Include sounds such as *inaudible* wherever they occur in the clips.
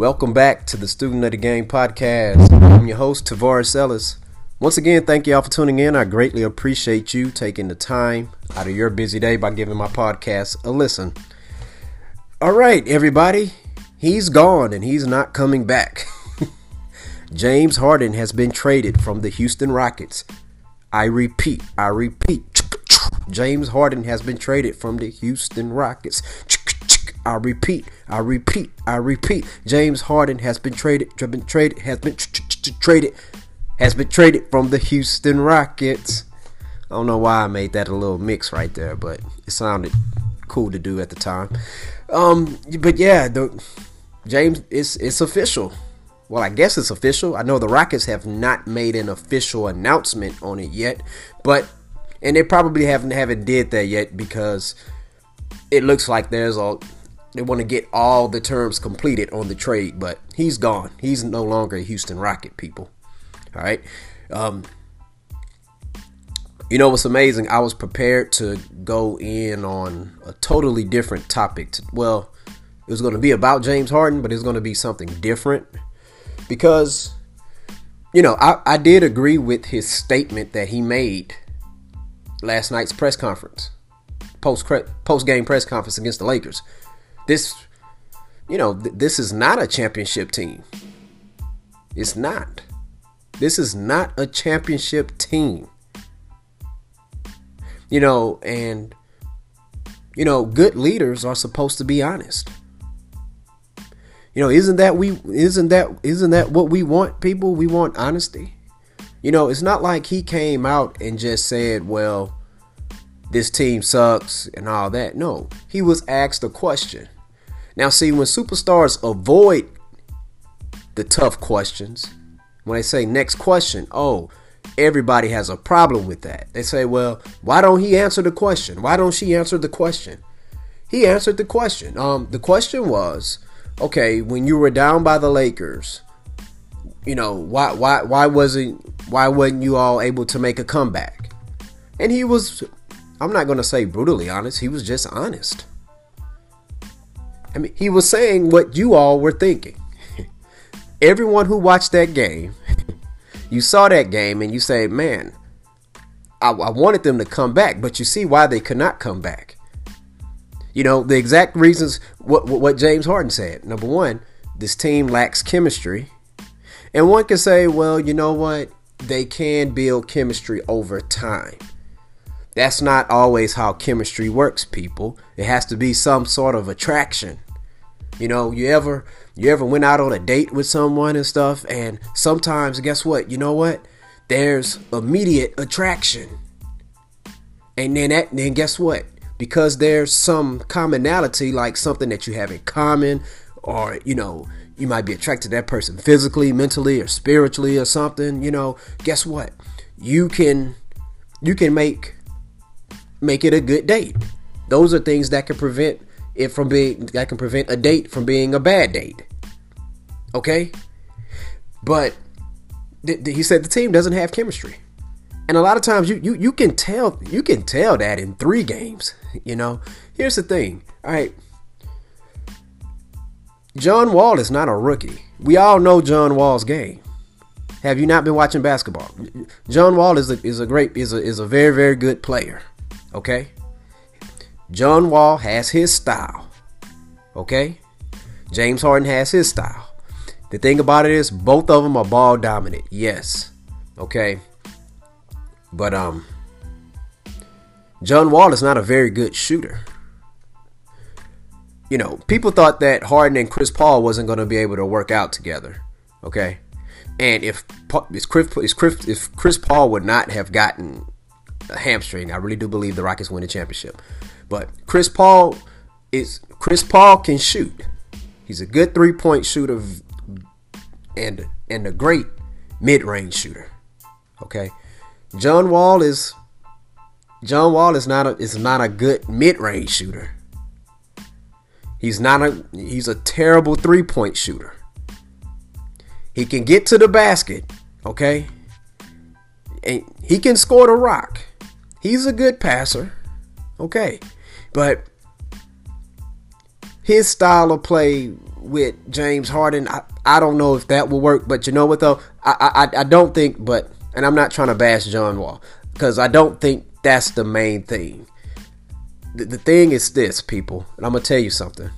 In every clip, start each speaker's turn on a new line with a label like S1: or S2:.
S1: Welcome back to the Student of the Game podcast. I'm your host, Tavares Ellis. Once again, thank you all for tuning in. I greatly appreciate you taking the time out of your busy day by giving my podcast a listen. All right, everybody, he's gone and he's not coming back. *laughs* James Harden has been traded from the Houston Rockets. I repeat, I repeat. James Harden has been traded from the Houston Rockets. I repeat, I repeat, I repeat. James Harden has been traded, been traded, has been traded, has been traded from the Houston Rockets. I don't know why I made that a little mix right there, but it sounded cool to do at the time. Um, but yeah, the James, it's it's official. Well, I guess it's official. I know the Rockets have not made an official announcement on it yet, but and they probably haven't haven't did that yet because it looks like there's a they want to get all the terms completed on the trade, but he's gone. He's no longer a Houston Rocket, people. All right. Um, you know what's amazing? I was prepared to go in on a totally different topic. To, well, it was going to be about James Harden, but it's going to be something different because, you know, I, I did agree with his statement that he made last night's press conference, post post game press conference against the Lakers. This, you know, th- this is not a championship team. It's not. This is not a championship team. You know, and you know, good leaders are supposed to be honest. You know, isn't that we isn't that isn't that what we want people? We want honesty. You know, it's not like he came out and just said, "Well, this team sucks and all that. No, he was asked a question. Now, see, when superstars avoid the tough questions, when they say next question, oh, everybody has a problem with that. They say, well, why don't he answer the question? Why don't she answer the question? He answered the question. Um, the question was, okay, when you were down by the Lakers, you know, why why why wasn't why wasn't you all able to make a comeback? And he was I'm not going to say brutally honest. He was just honest. I mean, he was saying what you all were thinking. Everyone who watched that game, you saw that game and you say, man, I, I wanted them to come back, but you see why they could not come back. You know, the exact reasons what, what James Harden said. Number one, this team lacks chemistry. And one can say, well, you know what? They can build chemistry over time. That's not always how chemistry works, people. It has to be some sort of attraction. You know, you ever you ever went out on a date with someone and stuff and sometimes guess what? You know what? There's immediate attraction. And then that then guess what? Because there's some commonality like something that you have in common or you know, you might be attracted to that person physically, mentally or spiritually or something, you know, guess what? You can you can make make it a good date. Those are things that can prevent it from being that can prevent a date from being a bad date. Okay? But th- th- he said the team doesn't have chemistry. And a lot of times you, you you can tell you can tell that in 3 games, you know. Here's the thing. All right. John Wall is not a rookie. We all know John Wall's game. Have you not been watching basketball? John Wall is a, is a great is a, is a very very good player. Okay? John Wall has his style. Okay? James Harden has his style. The thing about it is both of them are ball dominant. Yes. Okay? But um John Wall is not a very good shooter. You know, people thought that Harden and Chris Paul wasn't going to be able to work out together. Okay? And if if Chris, Chris, if Chris Paul would not have gotten a hamstring. I really do believe the Rockets win the championship. But Chris Paul is Chris Paul can shoot. He's a good three point shooter and and a great mid range shooter. Okay, John Wall is John Wall is not a is not a good mid range shooter. He's not a he's a terrible three point shooter. He can get to the basket, okay? And he can score the rock. He's a good passer. Okay. But his style of play with James Harden. I, I don't know if that will work, but you know what though? I, I I don't think. But and I'm not trying to bash John Wall because I don't think that's the main thing. The, the thing is this, people, and I'm gonna tell you something.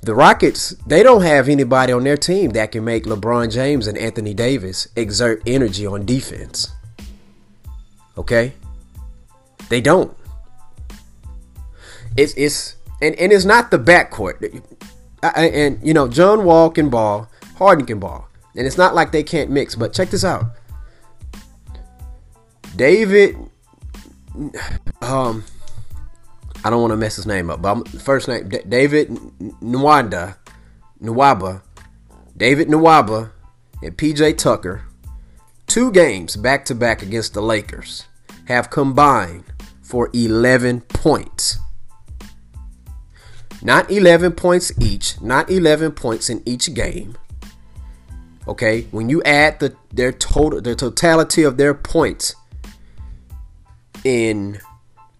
S1: The Rockets, they don't have anybody on their team that can make LeBron James and Anthony Davis exert energy on defense. Okay? They don't. It's it's and, and it's not the backcourt. And you know, John Wall can ball, Harden can ball. And it's not like they can't mix, but check this out. David um I don't want to mess his name up, but I'm, first name D- David Nwanda, Nwaba, David Nwaba, and PJ Tucker, two games back to back against the Lakers, have combined for 11 points. Not 11 points each, not 11 points in each game. Okay, when you add the their total the totality of their points in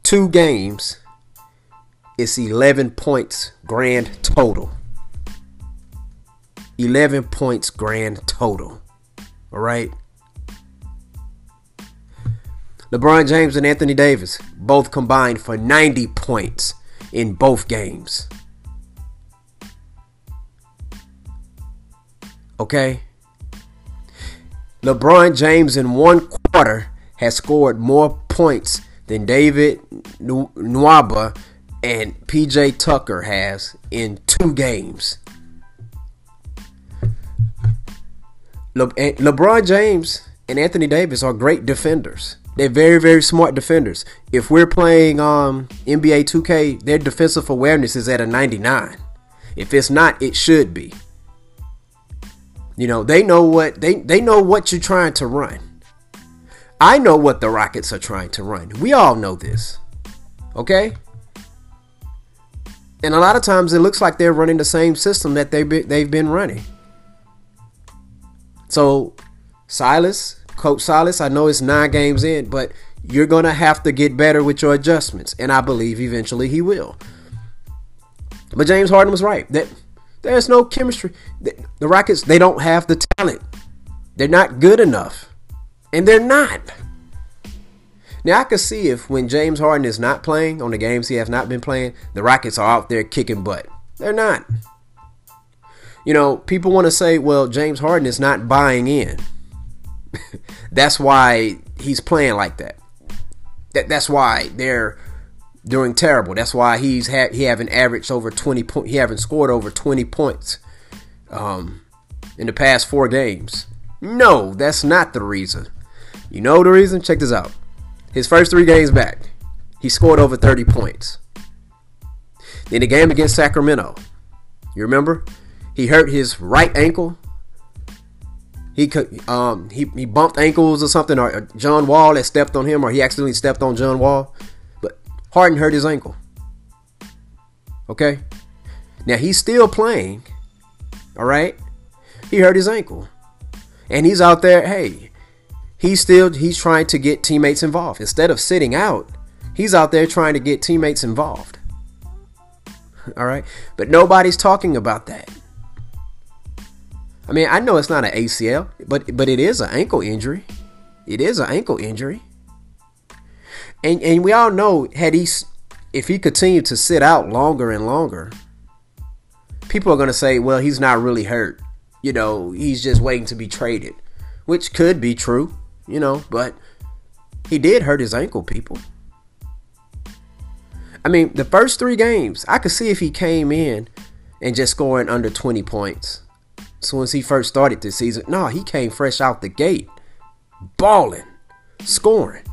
S1: two games, it's 11 points grand total. 11 points grand total. All right. LeBron James and Anthony Davis both combined for 90 points in both games. Okay? LeBron James in one quarter has scored more points than David Nwaba and PJ Tucker has in two games. Le- LeBron James and Anthony Davis are great defenders. They're very, very smart defenders. If we're playing um, NBA 2K, their defensive awareness is at a 99. If it's not, it should be. You know, they know what they they know what you're trying to run. I know what the Rockets are trying to run. We all know this. Okay? And a lot of times it looks like they're running the same system that they've been, they've been running. So, Silas, Coach Silas, I know it's nine games in, but you're going to have to get better with your adjustments. And I believe eventually he will. But James Harden was right. That there's no chemistry. The Rockets, they don't have the talent. They're not good enough. And they're not. Now I can see if when James Harden is not playing on the games he has not been playing, the Rockets are out there kicking butt. They're not. You know, people want to say, well, James Harden is not buying in. *laughs* that's why he's playing like that. that. That's why they're doing terrible. That's why he's had he haven't averaged over 20 points. He haven't scored over 20 points um, in the past four games. No, that's not the reason. You know the reason? Check this out. His first three games back, he scored over 30 points. In the game against Sacramento, you remember? He hurt his right ankle. He could um he, he bumped ankles or something, or John Wall had stepped on him, or he accidentally stepped on John Wall. But Harden hurt his ankle. Okay? Now he's still playing. Alright? He hurt his ankle. And he's out there, hey, he's still he's trying to get teammates involved instead of sitting out he's out there trying to get teammates involved *laughs* all right but nobody's talking about that i mean i know it's not an acl but but it is an ankle injury it is an ankle injury and and we all know had he if he continued to sit out longer and longer people are going to say well he's not really hurt you know he's just waiting to be traded which could be true you know, but he did hurt his ankle, people. I mean, the first three games, I could see if he came in and just scoring under 20 points. So once he first started this season, no, he came fresh out the gate, balling, scoring.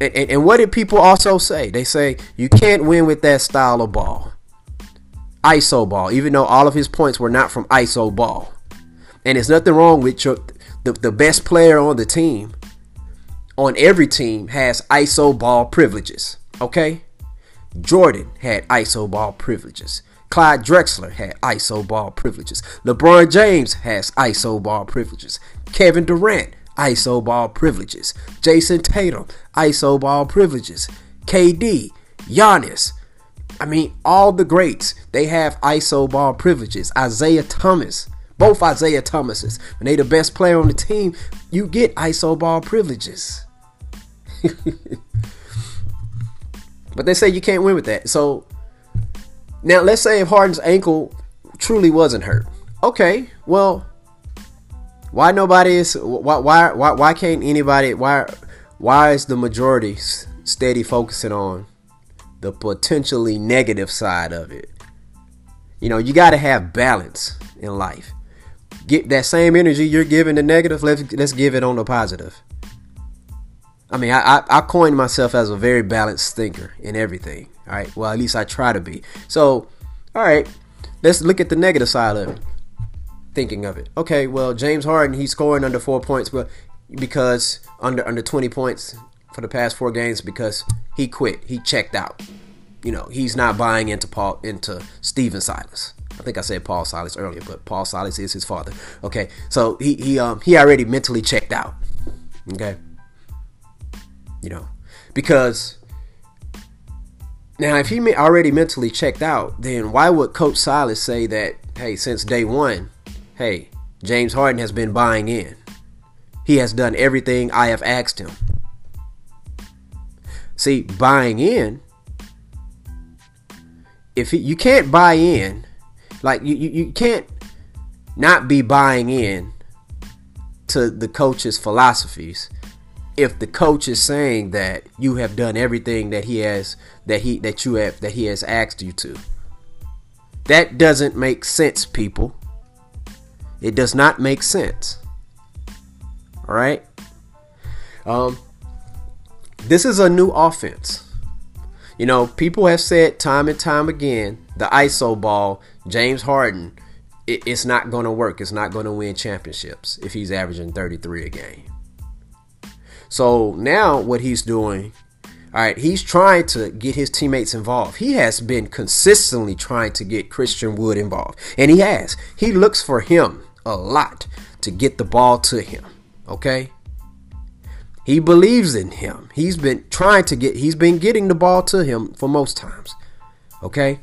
S1: And, and, and what did people also say? They say you can't win with that style of ball. ISO ball, even though all of his points were not from ISO ball. And there's nothing wrong with your the, the best player on the team, on every team, has ISO ball privileges. Okay? Jordan had ISO ball privileges. Clyde Drexler had ISO ball privileges. LeBron James has ISO ball privileges. Kevin Durant, ISO ball privileges. Jayson Tatum, ISO ball privileges. KD, Giannis, I mean, all the greats, they have ISO ball privileges. Isaiah Thomas, both Isaiah Thomases, when they the best player on the team, you get ISO ball privileges. *laughs* but they say you can't win with that. So now let's say if Harden's ankle truly wasn't hurt. Okay, well, why nobody is why why why, why can't anybody why why is the majority steady focusing on the potentially negative side of it? You know, you got to have balance in life. Get that same energy you're giving the negative. Let's let's give it on the positive. I mean, I, I, I coined myself as a very balanced thinker in everything. All right. Well, at least I try to be. So, all right. Let's look at the negative side of it. Thinking of it. Okay. Well, James Harden, he's scoring under four points, but because under under 20 points for the past four games because he quit. He checked out. You know, he's not buying into Paul into Stephen Silas. I think I said Paul Silas earlier, but Paul Silas is his father. Okay, so he he um he already mentally checked out. Okay, you know, because now if he already mentally checked out, then why would Coach Silas say that? Hey, since day one, hey, James Harden has been buying in. He has done everything I have asked him. See, buying in. If he, you can't buy in like you, you, you can't not be buying in to the coach's philosophies if the coach is saying that you have done everything that he has that he that you have that he has asked you to. That doesn't make sense, people. It does not make sense. All right? Um this is a new offense. You know, people have said time and time again the ISO ball, James Harden, it, it's not going to work. It's not going to win championships if he's averaging 33 a game. So now what he's doing, all right, he's trying to get his teammates involved. He has been consistently trying to get Christian Wood involved, and he has. He looks for him a lot to get the ball to him. Okay? He believes in him. He's been trying to get he's been getting the ball to him for most times. Okay?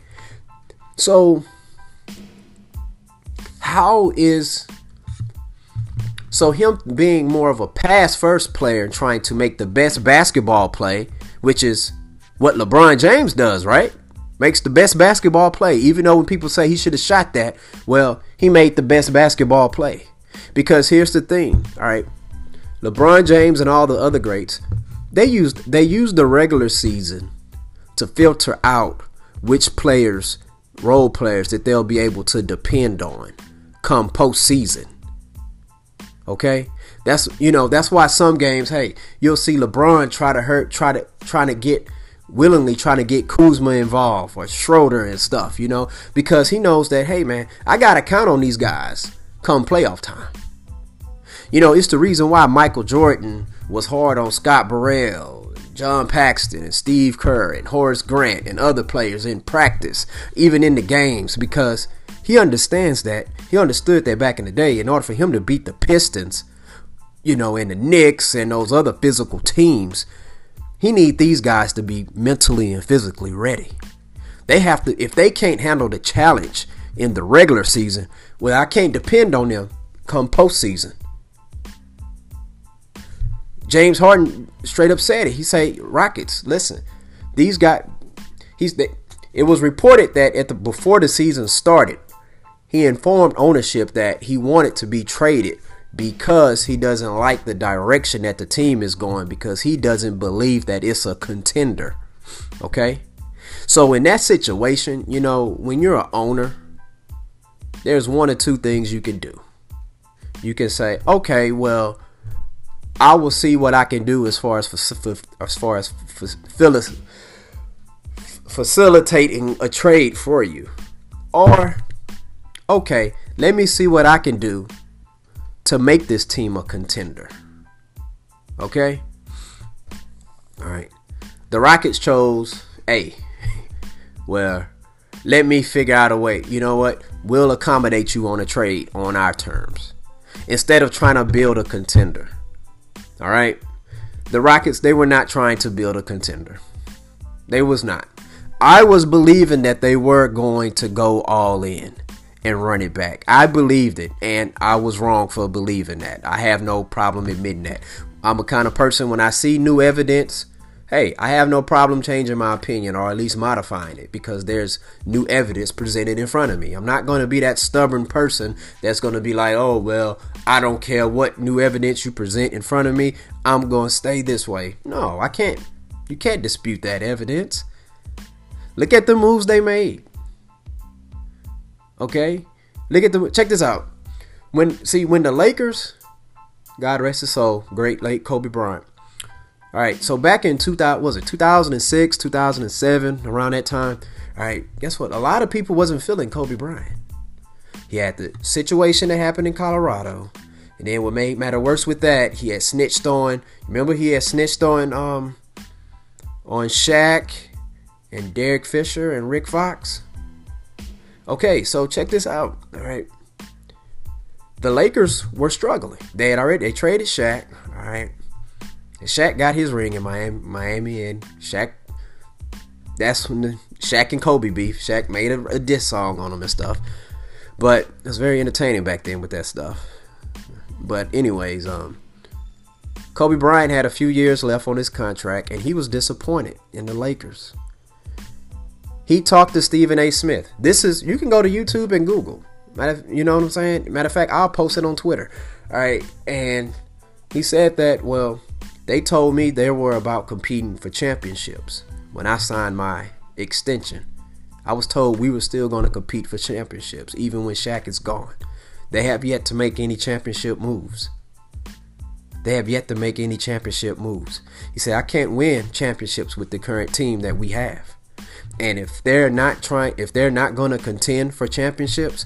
S1: So how is so him being more of a pass first player and trying to make the best basketball play, which is what LeBron James does, right? Makes the best basketball play. Even though when people say he should have shot that, well, he made the best basketball play. Because here's the thing, all right? LeBron James and all the other greats, they used they used the regular season to filter out which players, role players that they'll be able to depend on come postseason. Okay? That's you know, that's why some games, hey, you'll see LeBron try to hurt, try to trying to get willingly trying to get Kuzma involved or Schroeder and stuff, you know, because he knows that, hey man, I gotta count on these guys come playoff time. You know, it's the reason why Michael Jordan was hard on Scott Burrell, John Paxson and Steve Kerr, and Horace Grant, and other players in practice, even in the games, because he understands that. He understood that back in the day, in order for him to beat the Pistons, you know, and the Knicks and those other physical teams, he need these guys to be mentally and physically ready. They have to if they can't handle the challenge in the regular season, well, I can't depend on them come postseason. James Harden straight up said it. He say, "Rockets, listen, these got he's the, it was reported that at the before the season started, he informed ownership that he wanted to be traded because he doesn't like the direction that the team is going because he doesn't believe that it's a contender. Okay? So in that situation, you know, when you're an owner, there's one or two things you can do. You can say, "Okay, well, I will see what I can do as far as as far as facilitating a trade for you. Or okay, let me see what I can do to make this team a contender. Okay? All right. The Rockets chose A. *laughs* well, let me figure out a way. You know what? We'll accommodate you on a trade on our terms instead of trying to build a contender. All right. The Rockets, they were not trying to build a contender. They was not. I was believing that they were going to go all in and run it back. I believed it, and I was wrong for believing that. I have no problem admitting that. I'm a kind of person when I see new evidence, hey, I have no problem changing my opinion or at least modifying it because there's new evidence presented in front of me. I'm not going to be that stubborn person that's going to be like, oh, well, I don't care what new evidence you present in front of me. I'm going to stay this way. No, I can't. You can't dispute that evidence. Look at the moves they made. Okay? Look at the check this out. When see when the Lakers, God rest his soul, great late Kobe Bryant. All right, so back in 2000 was it 2006, 2007, around that time. All right, guess what? A lot of people wasn't feeling Kobe Bryant. He had the situation that happened in Colorado. And then what made matter worse with that, he had snitched on. Remember he had snitched on um on Shaq and Derek Fisher and Rick Fox. Okay, so check this out. All right. The Lakers were struggling. They had already they traded Shaq. All right. And Shaq got his ring in Miami, Miami and Shaq. That's when the Shaq and Kobe beef. Shaq made a, a diss song on him and stuff. But it was very entertaining back then with that stuff. But anyways, um, Kobe Bryant had a few years left on his contract, and he was disappointed in the Lakers. He talked to Stephen A. Smith. This is you can go to YouTube and Google. Matter, you know what I'm saying? Matter of fact, I'll post it on Twitter. All right, and he said that well, they told me they were about competing for championships when I signed my extension. I was told we were still going to compete for championships even when Shaq is gone. They have yet to make any championship moves. They have yet to make any championship moves. He said, I can't win championships with the current team that we have. And if they're not trying, if they're not going to contend for championships,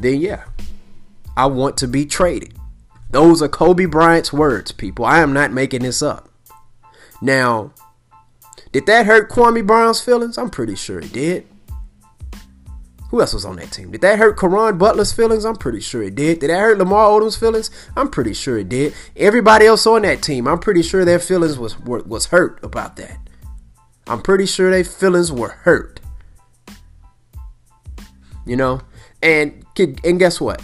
S1: then yeah, I want to be traded. Those are Kobe Bryant's words, people. I am not making this up. Now, did that hurt Kwame Brown's feelings? I'm pretty sure it did. Who else was on that team? Did that hurt Caron Butler's feelings? I'm pretty sure it did. Did that hurt Lamar Odom's feelings? I'm pretty sure it did. Everybody else on that team, I'm pretty sure their feelings was was hurt about that. I'm pretty sure their feelings were hurt. You know, and and guess what?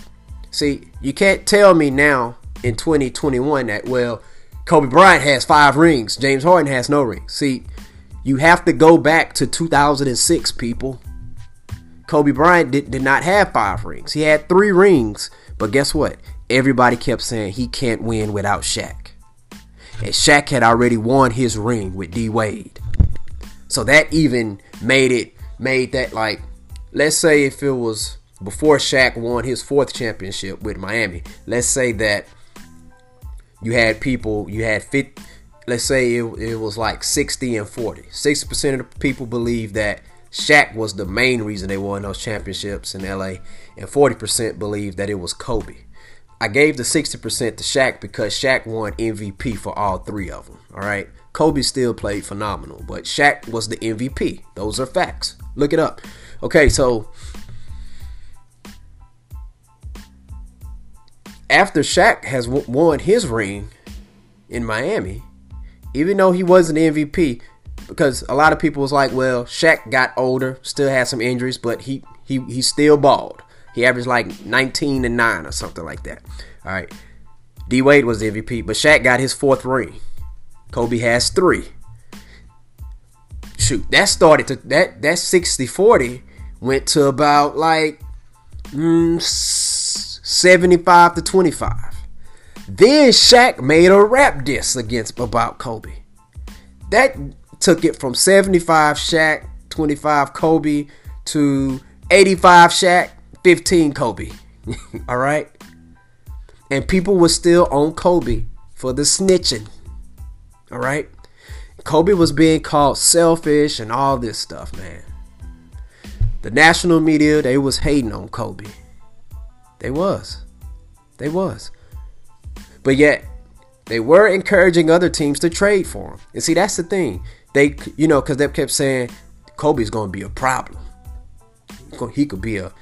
S1: See, you can't tell me now in 2021 that well, Kobe Bryant has five rings, James Harden has no rings. See, you have to go back to 2006, people. Kobe Bryant did, did not have five rings. He had three rings, but guess what? Everybody kept saying he can't win without Shaq. And Shaq had already won his ring with D Wade. So that even made it made that like let's say if it was before Shaq won his fourth championship with Miami. Let's say that you had people, you had fit. Let's say it, it was like 60 and 40. 60% of the people believe that Shaq was the main reason they won those championships in LA, and 40% believe that it was Kobe. I gave the 60% to Shaq because Shaq won MVP for all three of them. All right. Kobe still played phenomenal, but Shaq was the MVP. Those are facts. Look it up. Okay, so after Shaq has won his ring in Miami, even though he wasn't MVP, because a lot of people was like, well, Shaq got older, still had some injuries, but he he he still balled. He averaged like 19 and 9 or something like that. All right. D Wade was the MVP, but Shaq got his fourth ring. Kobe has three. Shoot, that started to that that 60-40 went to about like mm, 75 to 25. Then Shaq made a rap diss against about Kobe. That took it from 75 Shaq, 25 Kobe to 85 Shaq, 15 Kobe. *laughs* All right? And people were still on Kobe for the snitching. All right. Kobe was being called selfish and all this stuff, man. The national media, they was hating on Kobe. They was. They was. But yet, they were encouraging other teams to trade for him. And see, that's the thing. They, you know, because they kept saying Kobe's going to be a problem. He could be a,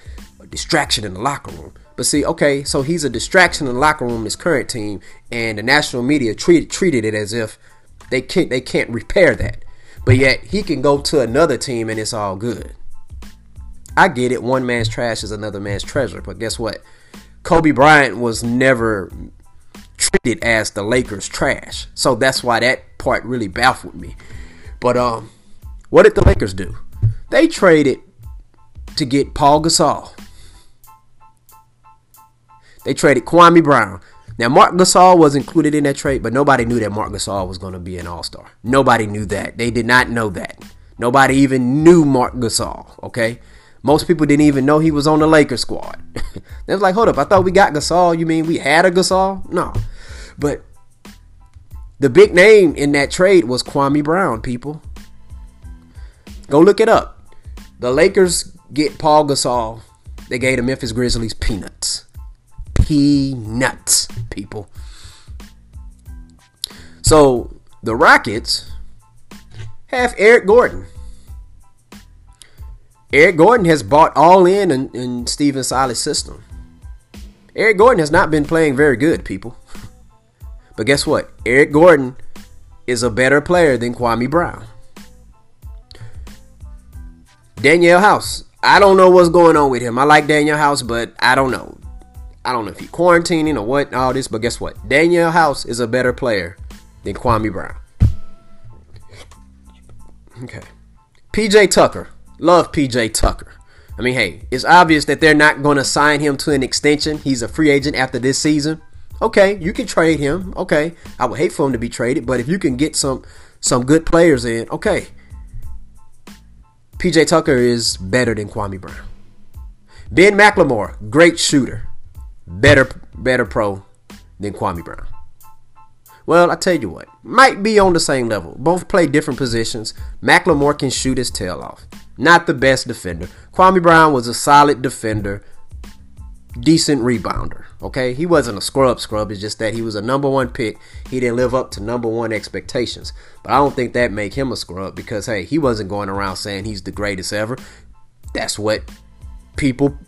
S1: a distraction in the locker room. But see, okay, so he's a distraction in the locker room, his current team, and the national media treated treated it as if they can't they can't repair that. But yet he can go to another team and it's all good. I get it. One man's trash is another man's treasure. But guess what? Kobe Bryant was never treated as the Lakers trash. So that's why that part really baffled me. But um, what did the Lakers do? They traded to get Paul Gasol. They traded Kwame Brown. Now Marc Gasol was included in that trade, but nobody knew that Marc Gasol was going to be an All-Star. Nobody knew that. They did not know that. Nobody even knew Marc Gasol, okay? Most people didn't even know he was on the Lakers squad. *laughs* they was like, hold up, I thought we got Gasol. You mean we had a Gasol? No. But the big name in that trade was Kwame Brown, people. Go look it up. The Lakers get Paul Gasol. They gave the Memphis Grizzlies peanuts. Peanuts, people. So the Rockets have Eric Gordon. Eric Gordon has bought all in in, in Stephen Silas' system. Eric Gordon has not been playing very good, people. *laughs* But guess what? Eric Gordon is a better player than Kwame Brown. Danuel House. I don't know what's going on with him. I like Danuel House, but I don't know. I don't know if he's quarantining or what, all this, but guess what? Danuel House is a better player than Kwame Brown. Okay. PJ Tucker. Love PJ Tucker. I mean, hey, it's obvious that they're not going to sign him to an extension. He's a free agent after this season. Okay, you can trade him. Okay, I would hate for him to be traded, but if you can get some some good players in, okay. PJ Tucker is better than Kwame Brown. Ben McLemore, great shooter, better better pro than Kwame Brown. Well, I tell you what, might be on the same level. Both play different positions. McLemore can shoot his tail off. Not the best defender. Kwame Brown was a solid defender, decent rebounder. Okay, he wasn't a scrub scrub. It's just that he was a number one pick. He didn't live up to number one expectations. But I don't think that make him a scrub because hey, he wasn't going around saying he's the greatest ever. That's what people.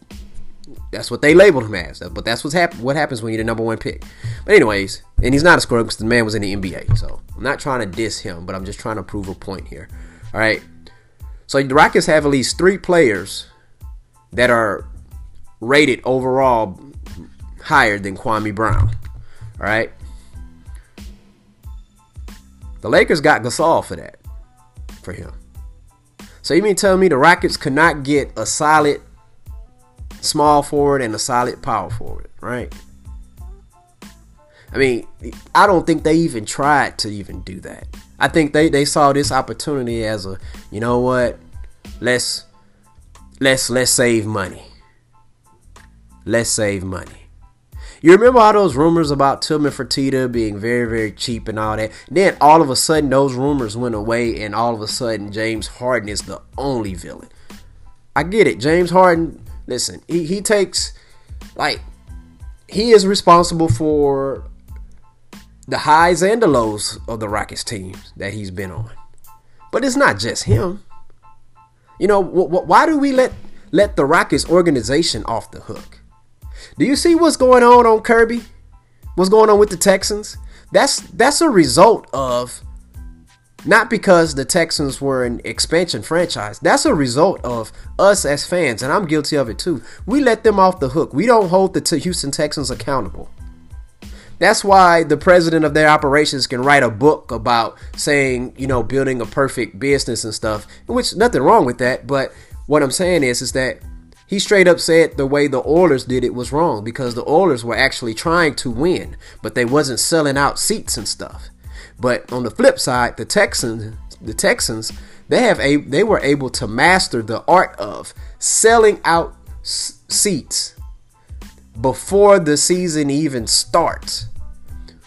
S1: That's what they labeled him as. But that's what's hap- what happens when you're the number one pick. But anyways, and he's not a scrub because the man was in the NBA. So I'm not trying to diss him, but I'm just trying to prove a point here. All right. So the Rockets have at least three players that are rated overall higher than Kwame Brown. All right. The Lakers got Gasol for that, for him. So you mean tell me the Rockets could not get a solid small forward and a solid power forward, right? I mean, I don't think they even tried to even do that. I think they, they saw this opportunity as a, you know what, let's let's let's save money. Let's save money. You remember all those rumors about Tillman Fertitta being very, very cheap and all that? Then all of a sudden, those rumors went away, and all of a sudden, James Harden is the only villain. I get it. James Harden, listen, he, he takes, like, he is responsible for the highs and the lows of the Rockets teams that he's been on. But it's not just him. You know, wh- wh- why do we let let the Rockets organization off the hook? Do you see what's going on on Kirby? What's going on with the Texans? That's that's a result of not because the Texans were an expansion franchise. That's a result of us as fans, and I'm guilty of it too. We let them off the hook. We don't hold the Houston Texans accountable. That's why the president of their operations can write a book about saying, you know, building a perfect business and stuff, which nothing wrong with that. But what I'm saying is, is that he straight up said the way the Oilers did it was wrong because the Oilers were actually trying to win, but they wasn't selling out seats and stuff. But on the flip side, the Texans, the Texans, they have a they were able to master the art of selling out s- seats before the season even starts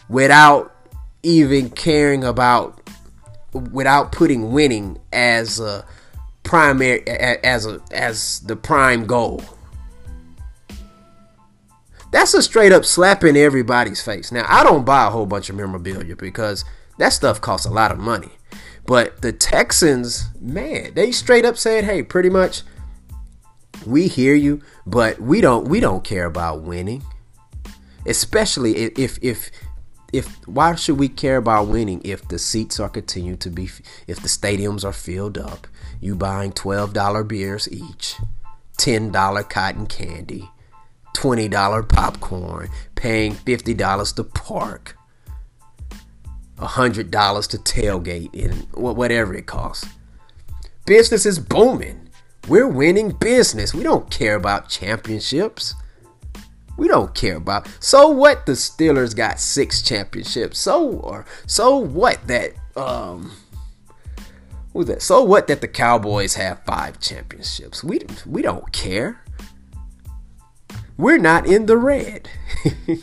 S1: without even caring about without putting winning as a primary as a as the prime goal. That's a straight up slap in everybody's face. Now, I don't buy a whole bunch of memorabilia because that stuff costs a lot of money. But the Texans, man, they straight up said, "Hey, pretty much we hear you, but we don't we don't care about winning." Especially if if if why should we care about winning if the seats are continued to be if the stadiums are filled up? You buying twelve dollar beers each, ten dollar cotton candy, twenty dollar popcorn, paying fifty dollars to park, hundred dollars to tailgate, and whatever it costs. Business is booming. We're winning business. We don't care about championships. We don't care about. So what? The Steelers got six championships. So or so what that um. Who's that? So what that the Cowboys have five championships? We we don't care. We're not in the red. *laughs*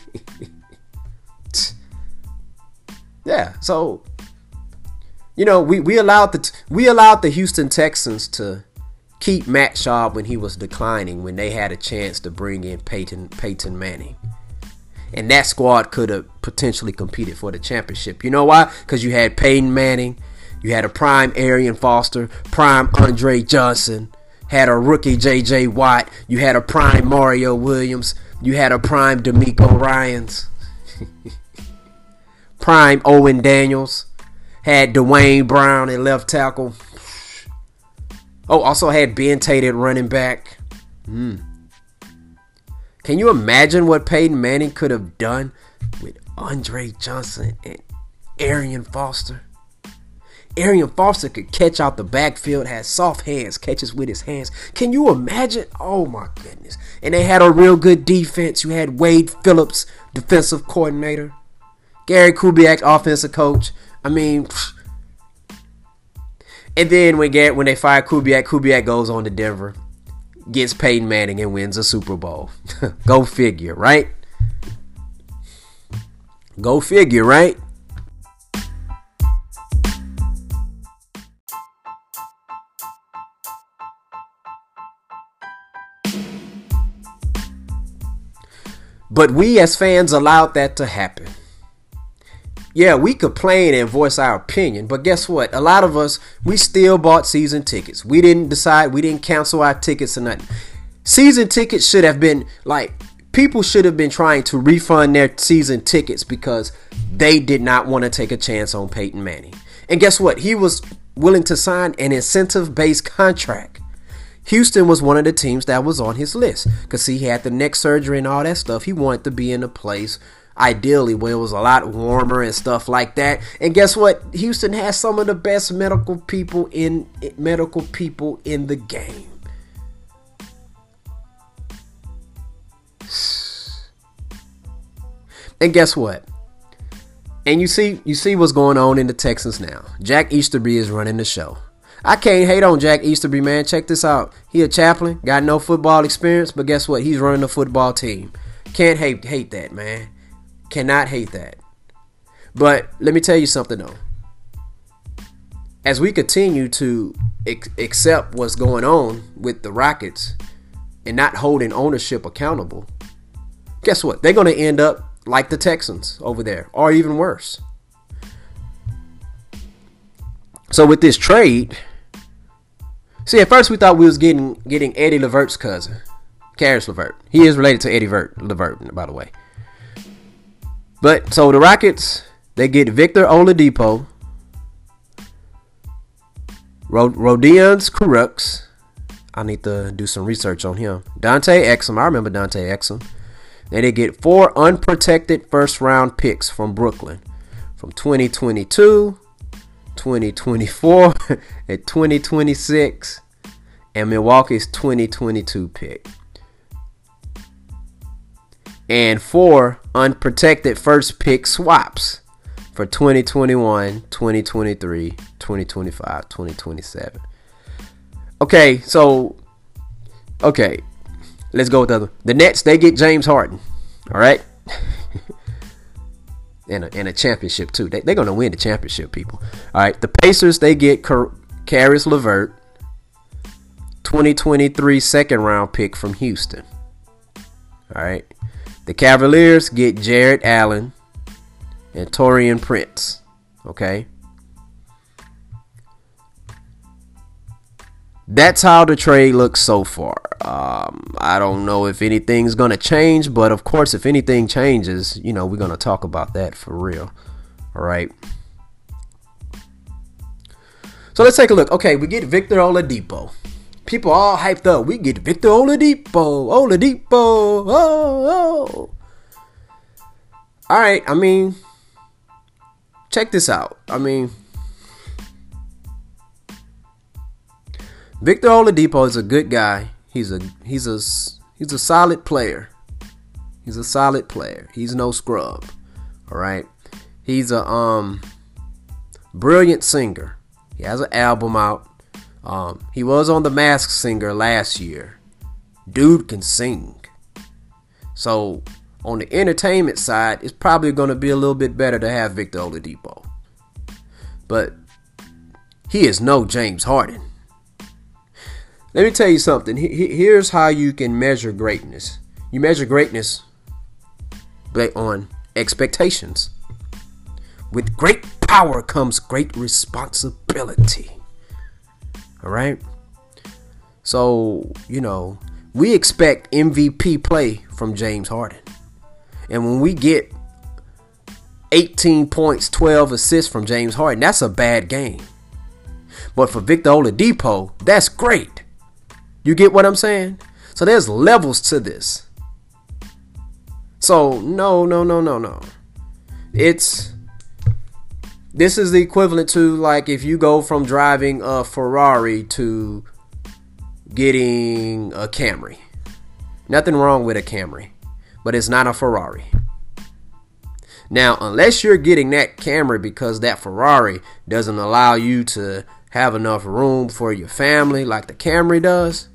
S1: yeah. So you know we we allowed the we allowed the Houston Texans to keep Matt Schaub when he was declining when they had a chance to bring in Peyton Peyton Manning. And that squad could have potentially competed for the championship. You know why? Because you had Peyton Manning, you had a prime Arian Foster, prime Andre Johnson, had a rookie J.J. Watt, you had a prime Mario Williams, you had a prime DeMeco Ryans, *laughs* prime Owen Daniels, had Duane Brown at left tackle. Oh, also had Ben Tate at running back. Hmm. Can you imagine what Peyton Manning could have done with Andre Johnson and Arian Foster? Arian Foster could catch out the backfield, has soft hands, catches with his hands. Can you imagine? Oh my goodness. And they had a real good defense. You had Wade Phillips, defensive coordinator, Gary Kubiak, offensive coach. I mean, pfft, and then when when they fire Kubiak, Kubiak goes on to Denver, gets Peyton Manning and wins a Super Bowl. *laughs* Go figure, right? Go figure, right? But we as fans allowed that to happen yeah, we complain and voice our opinion, but guess what? A lot of us, we still bought season tickets. We didn't decide, we didn't cancel our tickets or nothing. Season tickets should have been like, people should have been trying to refund their season tickets because they did not want to take a chance on Peyton Manning. And guess what? He was willing to sign an incentive based contract. Houston was one of the teams that was on his list because he had the neck surgery and all that stuff. He wanted to be in a place ideally where it was a lot warmer and stuff like that. And guess what? Houston has some of the best medical people in medical people in the game. And guess what? And you see you see what's going on in the Texans now. Jack Easterby is running the show. I can't hate on Jack Easterby, man. Check this out. He a chaplain, got no football experience, but guess what? He's running the football team. Can't hate hate that, man. Cannot hate that. But let me tell you something though. As we continue to accept what's going on with the Rockets and not holding ownership accountable, guess what? They're going to end up like the Texans over there, or even worse. So with this trade, see, at first we thought we was getting getting Eddie Levert's cousin, Caris Levert. He is related to Eddie Vert, Levert, by the way. But so the Rockets, they get Victor Oladipo, Rod- Rodions Kurucs. I need to do some research on him. Dante Exum. I remember Dante Exum. Then they get four unprotected first round picks from Brooklyn from 2022, 2024, *laughs* and 2026, and Milwaukee's 2022 pick and four unprotected first pick swaps for 2021, 2023, 2025, 2027. Okay, so okay, let's go with the other. The Nets they get James Harden. All right. *laughs* and, a, and a championship too. They, they're gonna win the championship, people. All right. The Pacers they get Car- Caris LeVert, 2023 second round pick from Houston. All right. The Cavaliers get Jarrett Allen and Taurean Prince. Okay. That's how the trade looks so far. Um, I don't know if anything's gonna change, but of course, if anything changes, you know, we're gonna talk about that for real. All right. So let's take a look. Okay, we get Victor Oladipo. People all hyped up. We get Victor Oladipo. Oladipo. Oh, oh. All right. I mean, check this out. I mean, Victor Oladipo is a good guy. He's a he's a he's a solid player. He's a solid player. He's no scrub. All right. He's a um brilliant singer. He has an album out. Um, he was on the Masked Singer last year. Dude can sing. So on the entertainment side, it's probably going to be a little bit better to have Victor Oladipo. But he is no James Harden. Let me tell you something. Here's how you can measure greatness. You measure greatness based on expectations. With great power comes great responsibility. All right? So, you know, we expect MVP play from James Harden. And when we get 18 points, 12 assists from James Harden, that's a bad game. But for Victor Oladipo, that's great. You get what I'm saying? So there's levels to this. So no, no, no, no, no. It's this is the equivalent to like if you go from driving a Ferrari to getting a Camry. Nothing wrong with a Camry, but it's not a Ferrari. Now, unless you're getting that Camry because that Ferrari doesn't allow you to have enough room for your family like the Camry does,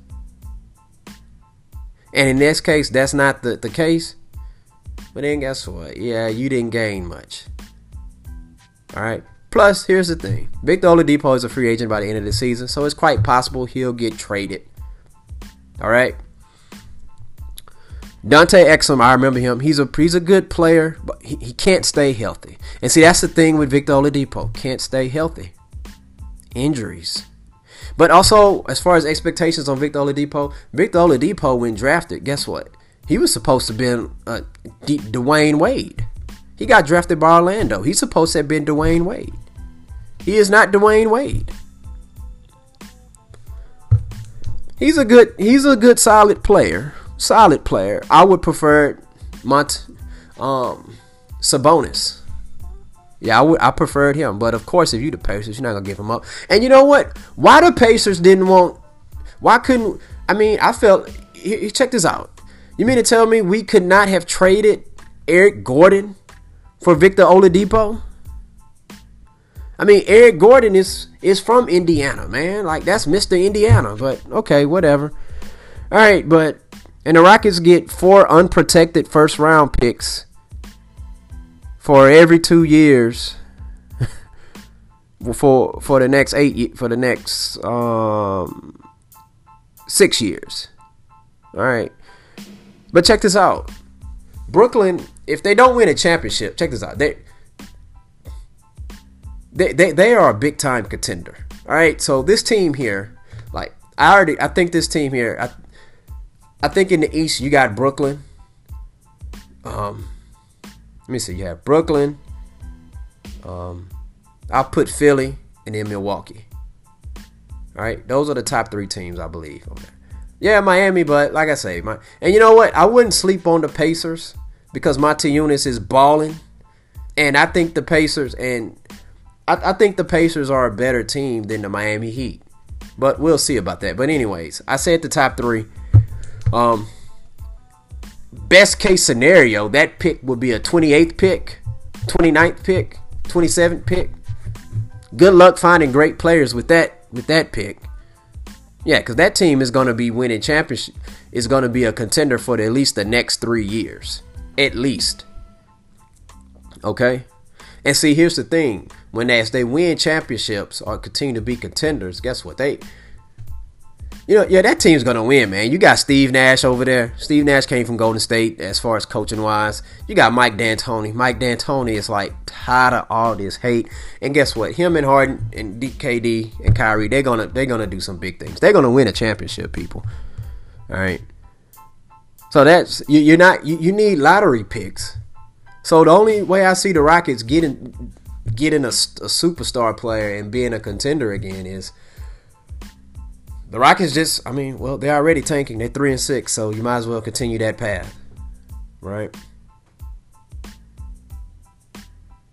S1: and in this case, that's not the, the case. But then guess what? Yeah, you didn't gain much. All right. Plus, here's the thing Victor Oladipo is a free agent by the end of the season, so it's quite possible he'll get traded. All right. Dante Exum, I remember him. He's a he's a good player, but he, he can't stay healthy. And see, that's the thing with Victor Oladipo. Can't stay healthy. Injuries. But also, as far as expectations on Victor Oladipo, Victor Oladipo, when drafted, guess what? He was supposed to be uh, D- Dwyane Wade. He got drafted by Orlando. He's supposed to have been Dwyane Wade. He is not Dwyane Wade. He's a good he's a good solid player. Solid player. I would prefer Mont um Sabonis. Yeah, I would I preferred him, but of course if you the Pacers, you're not gonna give him up. And you know what? Why the Pacers didn't want why couldn't I mean I felt check this out. You mean to tell me we could not have traded Eric Gordon for Victor Oladipo? I mean, Eric Gordon is is from Indiana, man. Like that's Mr. Indiana. But okay, whatever. All right, but and the Rockets get four unprotected first round picks for every two years *laughs* for for the next eight for the next um six years. All right, but check this out. Brooklyn, if they don't win a championship, check this out. They they, they, they are a big time contender. All right, so this team here, like I already, I think this team here, I, I think in the East you got Brooklyn. Um, let me see, you have Brooklyn. Um, I'll put Philly and then Milwaukee. All right, those are the top three teams I believe. Yeah, Miami, but like I say, my and you know what? I wouldn't sleep on the Pacers because Motiejunas is balling, and I think the Pacers and I, I think the Pacers are a better team than the Miami Heat, but we'll see about that. But anyways, I said the top three. Um, best case scenario, that pick would be a 28th pick, 29th pick, 27th pick. Good luck finding great players with that with that pick. Yeah, because that team is going to be winning championship. Is going to be a contender for the, at least the next three years, at least. Okay, and see, here's the thing: when as they win championships or continue to be contenders, guess what? They, you know, yeah, that team's gonna win, man. You got Steve Nash over there. Steve Nash came from Golden State as far as coaching wise. You got Mike D'Antoni. Mike D'Antoni is like tired of all this hate. And guess what? Him and Harden and DKD and Kyrie, they're gonna they're gonna do some big things. They're gonna win a championship, people. All right. So that's you, you're not you, you need lottery picks. So the only way I see the Rockets getting getting a, a superstar player and being a contender again is the Rockets just I mean, well, they're already tanking. They're 3 and 6, so you might as well continue that path. Right?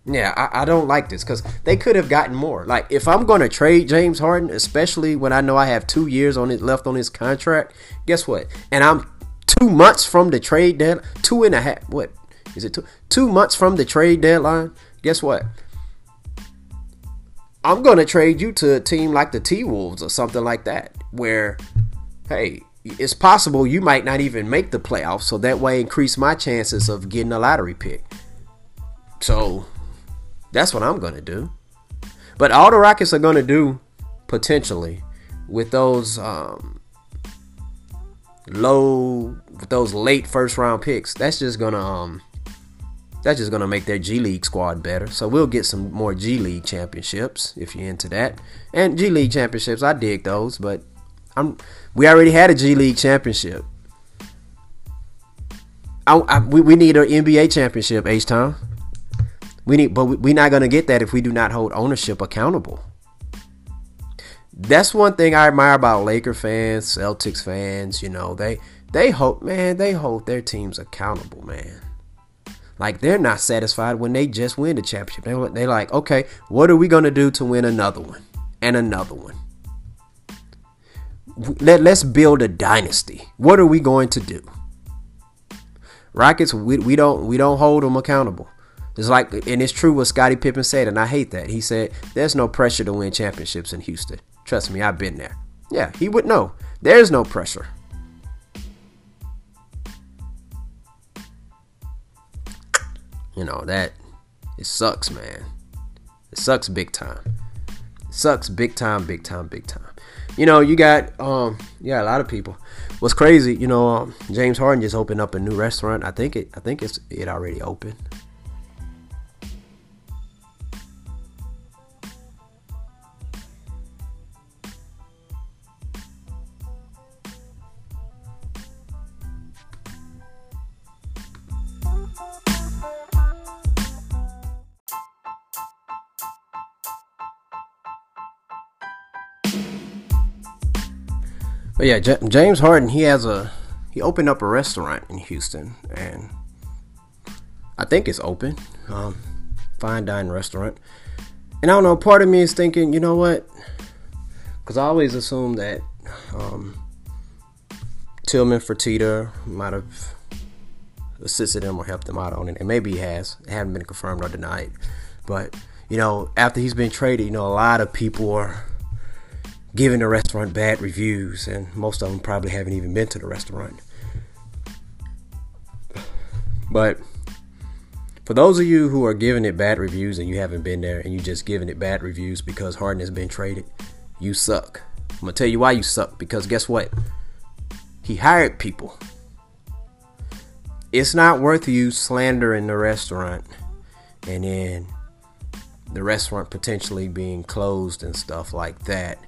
S1: Yeah, I, I don't like this because they could have gotten more. Like, if I'm going to trade James Harden, especially when I know I have two years on it left on his contract, guess what? And I'm two months from the trade deadline, two and a half. What is it? Two two months from the trade deadline. Guess what? I'm gonna trade you to a team like the T Wolves or something like that, where, hey, it's possible you might not even make the playoffs, so that way increase my chances of getting a lottery pick. So that's what I'm gonna do. But all the Rockets are gonna do potentially with those um, low those late first round picks, that's just gonna um that's just gonna make their G League squad better. So we'll get some more G League championships if you're into that. And G League championships, I dig those, but I'm we already had a G League championship. I, I, we, we need an NBA championship, H Town. We need, but we're not gonna get that if we do not hold ownership accountable that's one thing I admire about Laker fans, Celtics fans. You know, they they hope, man, they hold their teams accountable, man. Like they're not satisfied when they just win the championship. They they like, okay, what are we gonna do to win another one and another one? Let let's build a dynasty. What are we going to do? Rockets, we, we don't we don't hold them accountable. It's like, and it's true what Scottie Pippen said, and I hate that. He said, "There's no pressure to win championships in Houston." Trust me, I've been there. Yeah, he would know. There's no pressure. You know, that it sucks, man. It sucks big time. It sucks big time, big time, big time. You know, you got um yeah, a lot of people. What's crazy, you know, um, James Harden just opened up a new restaurant. I think it I think it's it already opened. But yeah, J- James Harden, he has a he opened up a restaurant in Houston, and I think it's open, um, fine dining restaurant. And I don't know, part of me is thinking, you know what? Because I always assume that um, Tillman Fertitta might have assisted him or helped him out on it, and maybe he has. It hasn't been confirmed or denied, but you know, after he's been traded, you know, a lot of people are giving the restaurant bad reviews, and most of them probably haven't even been to the restaurant. But for those of you who are giving it bad reviews and you haven't been there and you just giving it bad reviews because Harden has been traded, you suck. I'm gonna tell you why you suck because guess what? He hired people. It's not worth you slandering the restaurant and then the restaurant potentially being closed and stuff like that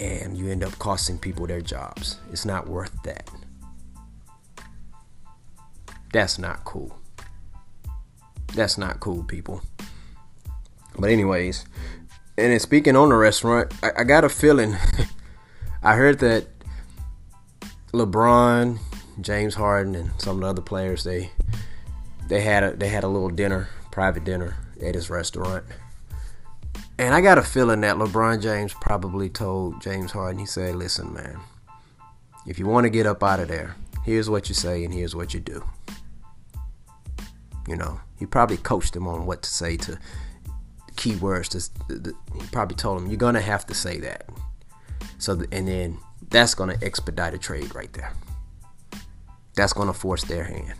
S1: and you end up costing people their jobs. It's not worth that. That's not cool. That's not cool, people. But anyways, and then speaking on the restaurant, I, I got a feeling. *laughs* I heard that LeBron, James Harden, and some of the other players they they had a they had a little dinner, private dinner at his restaurant. And I got a feeling that LeBron James probably told James Harden, he said, listen, man, if you want to get up out of there, here's what you say and here's what you do. You know, he probably coached him on what to say to keywords. To, he probably told him, you're going to have to say that. So, and then that's going to expedite a trade right there. That's going to force their hand.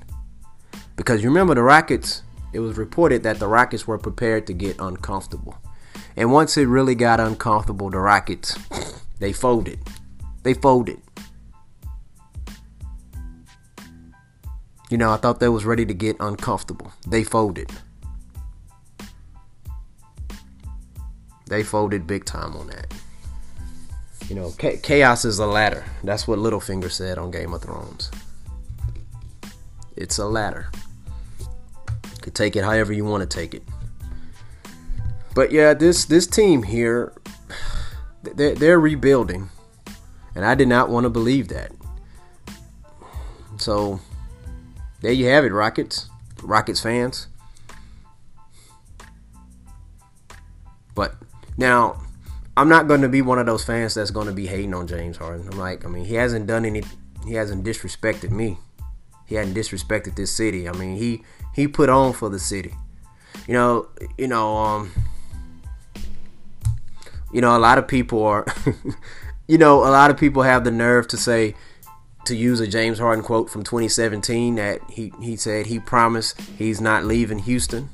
S1: Because you remember the Rockets, it was reported that the Rockets were prepared to get uncomfortable and once it really got uncomfortable, the Rockets, they folded. They folded. You know, I thought they was ready to get uncomfortable. They folded. They folded big time on that. You know, chaos is a ladder. That's what Littlefinger said on Game of Thrones. It's a ladder. You could take it however you want to take it. But yeah, this this team here, they're, they're rebuilding, and I did not want to believe that. So there you have it, Rockets, Rockets fans. But now, I'm not going to be one of those fans that's going to be hating on James Harden. I'm like, I mean, he hasn't done any, he hasn't disrespected me. He hadn't disrespected this city. I mean, he he put on for the city. You know, you know, um, you know, a lot of people are, *laughs* you know, a lot of people have the nerve to say, to use a James Harden quote from 2017 that he, he said he promised he's not leaving Houston.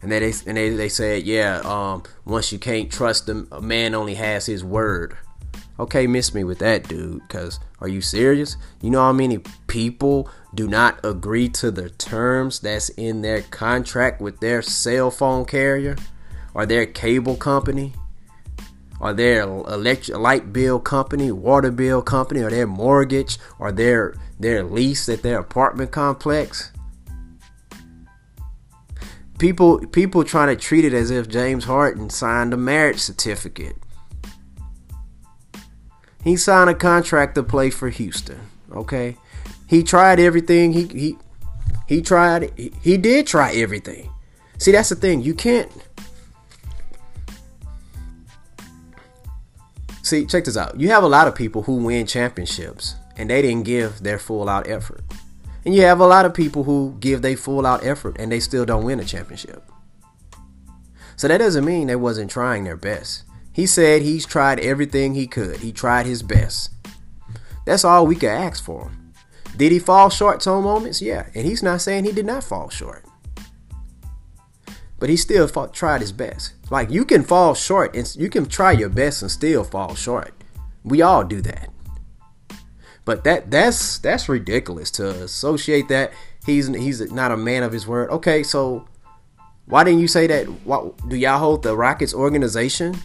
S1: And they and they, they said, yeah, um, once you can't trust him, a man only has his word. Okay, miss me with that, dude. Cause are you serious? You know how many people do not agree to the terms that's in their contract with their cell phone carrier or their cable company? or their electric light bill company, water bill company, or their mortgage, or their their lease at their apartment complex. People people trying to treat it as if James Harden signed a marriage certificate. He signed a contract to play for Houston. Okay, he tried everything. He he he tried. He, he did try everything. See, that's the thing. You can't See, check this out. You have a lot of people who win championships and they didn't give their full out effort. And you have a lot of people who give their full out effort and they still don't win a championship. So that doesn't mean they wasn't trying their best. He said he's tried everything he could. He tried his best. That's all we could ask for. Did he fall short some moments? Yeah. And he's not saying he did not fall short but he still fought, tried his best. Like you can fall short and you can try your best and still fall short. We all do that. But that that's that's ridiculous to associate that he's he's not a man of his word. Okay, so why didn't you say that? Do y'all hold the Rockets organization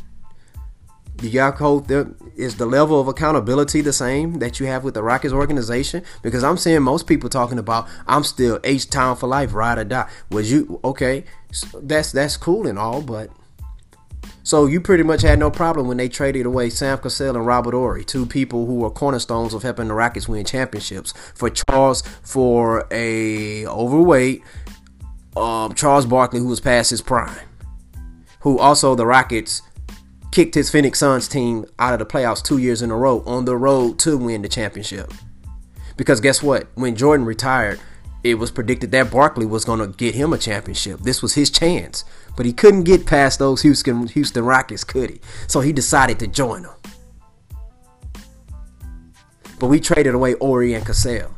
S1: do y'all hold them? Is the level of accountability the same that you have with the Rockets organization? Because I'm seeing most people talking about I'm still H Town for life, ride or die. Was you okay? That's that's cool and all, but so you pretty much had no problem when they traded away Sam Cassell and Robert Horry, two people who were cornerstones of helping the Rockets win championships, for Charles for a overweight um, Charles Barkley who was past his prime, who also the Rockets kicked his Phoenix Suns team out of the playoffs two years in a row on the road to win the championship. Because guess what? When Jordan retired, it was predicted that Barkley was going to get him a championship. This was his chance, but he couldn't get past those Houston Houston Rockets, could he? So he decided to join them. But we traded away Horry and Cassell.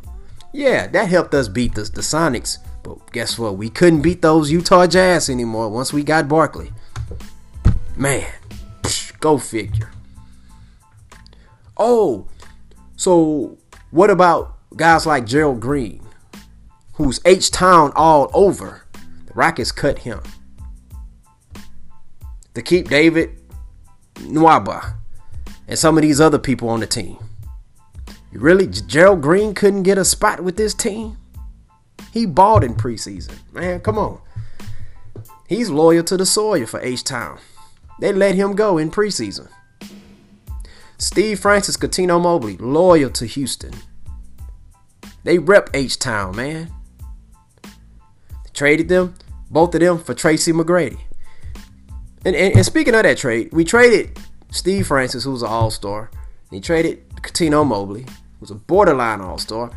S1: Yeah, that helped us beat the, the Sonics. But guess what? We couldn't beat those Utah Jazz anymore once we got Barkley. Man, Go figure. Oh, so what about guys like Gerald Green, who's H Town all over? The Rockets cut him to keep David Nwaba and some of these other people on the team. You really, Gerald Green couldn't get a spot with this team? He balled in preseason. Man, come on. He's loyal to the Sawyer for H Town. They let him go in preseason. Steve Francis, Cuttino Mobley, loyal to Houston. They rep H Town, man. They traded them, both of them, for Tracy McGrady. And, and, and speaking of that trade, we traded Steve Francis, who's an all star. He traded Cuttino Mobley, who's a borderline all star,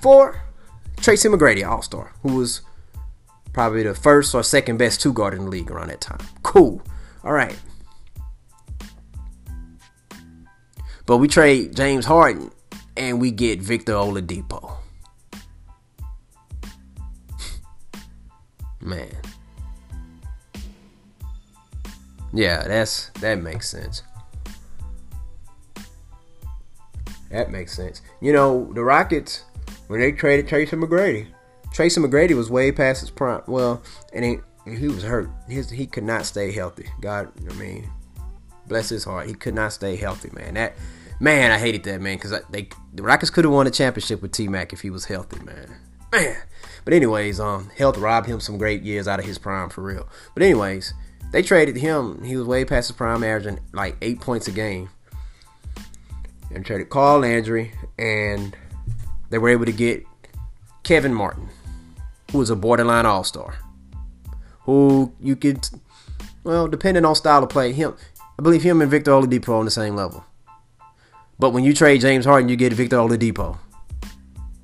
S1: for Tracy McGrady, all star, who was probably the first or second best two guard in the league around that time. Cool. All right. But we trade James Harden and we get Victor Oladipo. Man. Yeah, that's that makes sense. That makes sense. You know, the Rockets when they traded Tracy McGrady, Tracy McGrady was way past his prime. Well, and he, he was hurt. His, he could not stay healthy. God, I mean, Bless his heart. He could not stay healthy, man. That man, I hated that man because they the Rockets could have won a championship with T Mac if he was healthy, man. Man. But anyways, um, health robbed him some great years out of his prime for real. But anyways, they traded him. He was way past his prime, averaging like eight points a game. And traded Carl Landry, and they were able to get Kevin Martin, who was a borderline All Star, who you could, well, depending on style of play, him, I believe him and Victor Oladipo on the same level. But when you trade James Harden, you get Victor Oladipo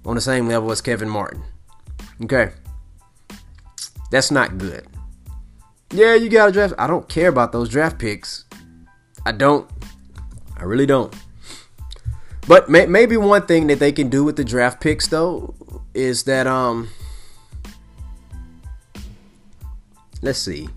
S1: on the same level as Kevin Martin. Okay. That's not good. Yeah, you got to draft. I don't care about those draft picks. I don't. I really don't. But may, maybe one thing that they can do with the draft picks though is that um let's see.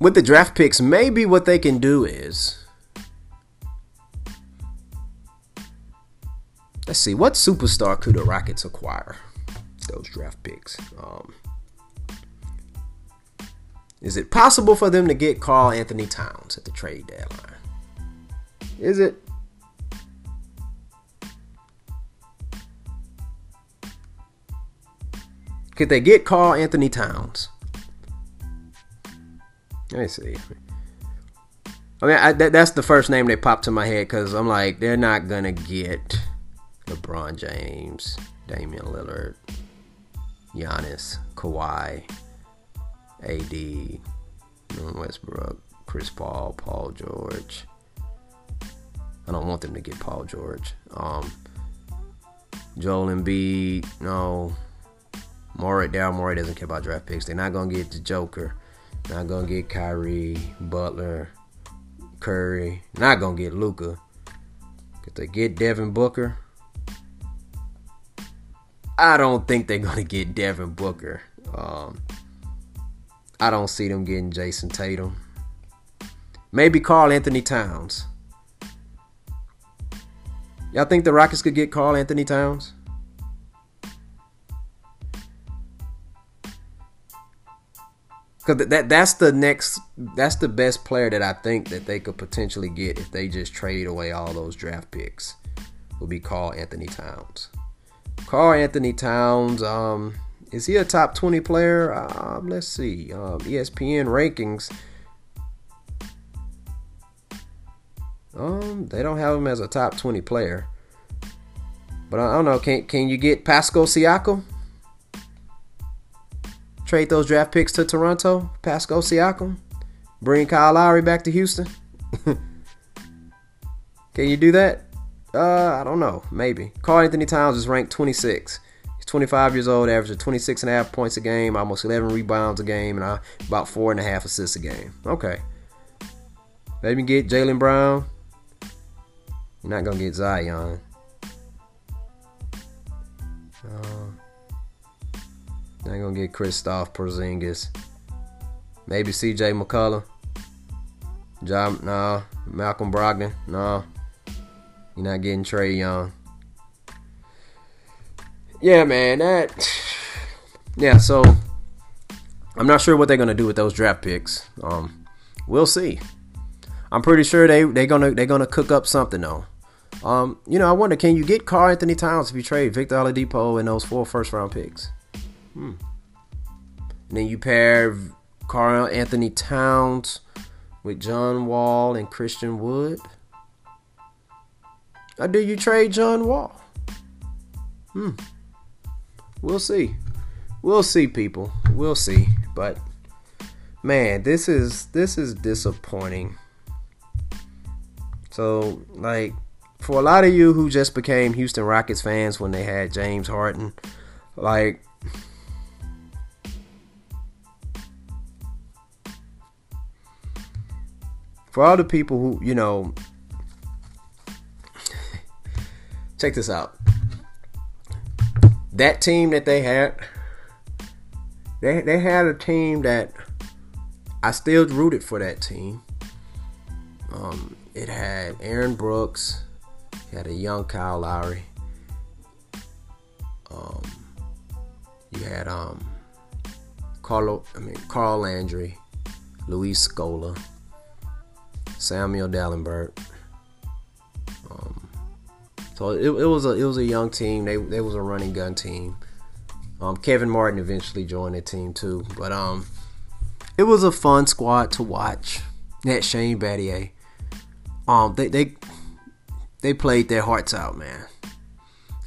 S1: With the draft picks, maybe what they can do is let's see, what superstar could the Rockets acquire? Those draft picks. Um, is it possible for them to get Karl-Anthony Towns at the trade deadline? Is it? Could they get Karl-Anthony Towns? Let me see. I mean, I, that, that's the first name that popped to my head because I'm like, they're not gonna get LeBron James, Damian Lillard, Giannis, Kawhi, AD, Westbrook, Chris Paul, Paul George. I don't want them to get Paul George. Um, Joel Embiid, no. Morey, Daryl Morey doesn't care about draft picks. They're not gonna get the Joker. Not gonna get Kyrie, Butler, Curry. Not gonna get Luka. If they get Devin Booker, I don't think they're gonna get Devin Booker. Um, I don't see them getting Jayson Tatum. Maybe Karl-Anthony Towns. Y'all think the Rockets could get Karl-Anthony Towns? Cause that that's the next that's the best player that I think that they could potentially get if they just trade away all those draft picks. Will be Karl-Anthony Towns. Karl-Anthony Towns, um, is he a top 20 player? Um, let's see. Um, ESPN rankings. Um, they don't have him as a top 20 player. But I don't know. Can can you get Pascal Siakam? Trade those draft picks to Toronto. Pascal Siakam. Bring Kyle Lowry back to Houston. *laughs* can you do that? Uh, I don't know. Maybe. Karl-Anthony Towns is ranked 26. He's 25 years old, averaging 26 and a half points a game, almost 11 rebounds a game, and about four and a half assists a game. Okay. Maybe get Jaylen Brown. You're not gonna get Zion. Uh, not gonna get Kristaps Porzingis. Maybe C.J. McCollum. John, nah. Malcolm Brogdon, nah. You're not getting Trae Young. Yeah, man, that. *sighs* Yeah, so I'm not sure what they're gonna do with those draft picks. Um, we'll see. I'm pretty sure they they gonna they're gonna cook up something though. Um, you know, I wonder, can you get Karl-Anthony Towns if you trade Victor Oladipo and those four first round picks? Hmm. And then you pair Karl-Anthony Towns with John Wall and Christian Wood. Or do you trade John Wall? Hmm. We'll see. We'll see, people. We'll see. But man, this is this is disappointing. So, like, for a lot of you who just became Houston Rockets fans when they had James Harden, like for all the people who, you know, *sighs* check this out. That team that they had, they they had a team that I still rooted for that team. Um, it had Aaron Brooks, had a young Kyle Lowry, You had um Carlo, I mean Carl Landry, Luis Scola, Samuel Dalembert. Um, so it, it was a it was a young team. They they was a running gun team. Um, Kevin Martin eventually joined the team too, but um, it was a fun squad to watch. That Shane Battier, um, they they they played their hearts out, man.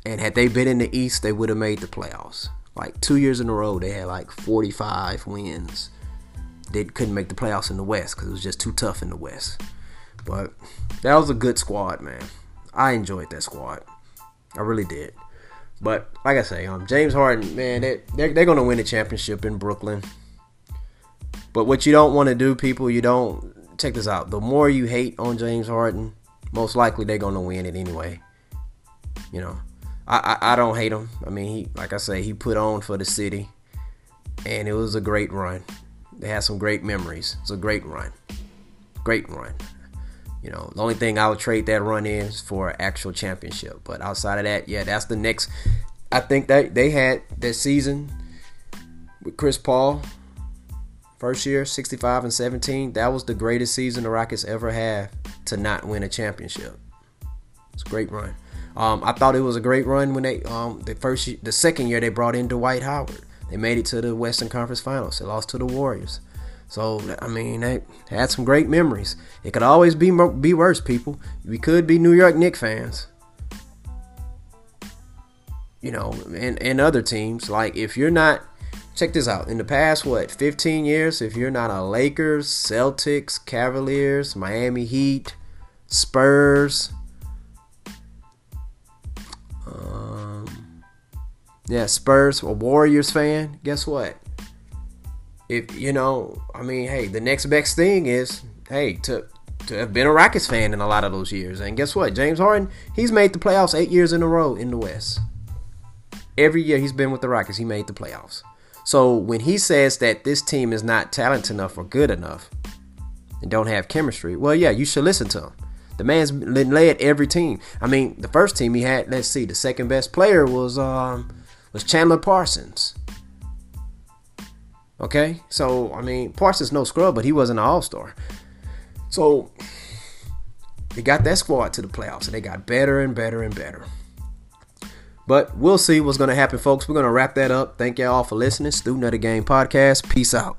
S1: And had they been in the East, they would have made the playoffs. Like two years in a row, they had like 45 wins. They couldn't make the playoffs in the West because it was just too tough in the West. But that was a good squad, man. I enjoyed that squad. I really did. But like I say, um, James Harden, man, they, they're, they're going to win the championship in Brooklyn. But what you don't want to do, people, you don't check this out. The more you hate on James Harden, most likely they're to win it anyway. You know, I, I, I don't hate him. I mean, he like I say, he put on for the city, and it was a great run. They had some great memories. It's a great run, great run. You know, the only thing I would trade that run is for actual championship. But outside of that, yeah, that's the next. I think that they had that season with Chris Paul, first year, 65 and 17. That was the greatest season the Rockets ever had to not win a championship. It's a great run. Um, I thought it was a great run when they um, the first the second year they brought in Dwight Howard. They made it to the Western Conference Finals. They lost to the Warriors. So I mean, they had some great memories. It could always be be worse, people. We could be New York Knicks fans. You know, and, and other teams. Like if you're not check this out. In the past, what, 15 years, if you're not a Lakers, Celtics, Cavaliers, Miami Heat, Spurs, um, yeah, Spurs, a Warriors fan, guess what? If you know, I mean, hey, the next best thing is, hey, to to have been a Rockets fan in a lot of those years. And guess what? James Harden, he's made the playoffs eight years in a row in the West. Every year he's been with the Rockets, he made the playoffs. So when he says that this team is not talented enough or good enough and don't have chemistry, well, yeah, you should listen to him. The man's led every team. I mean, the first team he had, let's see, the second best player was um was Chandler Parsons. Okay, so I mean, Parsons no scrub, but he wasn't an All Star. So they got that squad to the playoffs, and they got better and better and better. But we'll see what's going to happen, folks. We're going to wrap that up. Thank y'all for listening. Student of the Game podcast. Peace out.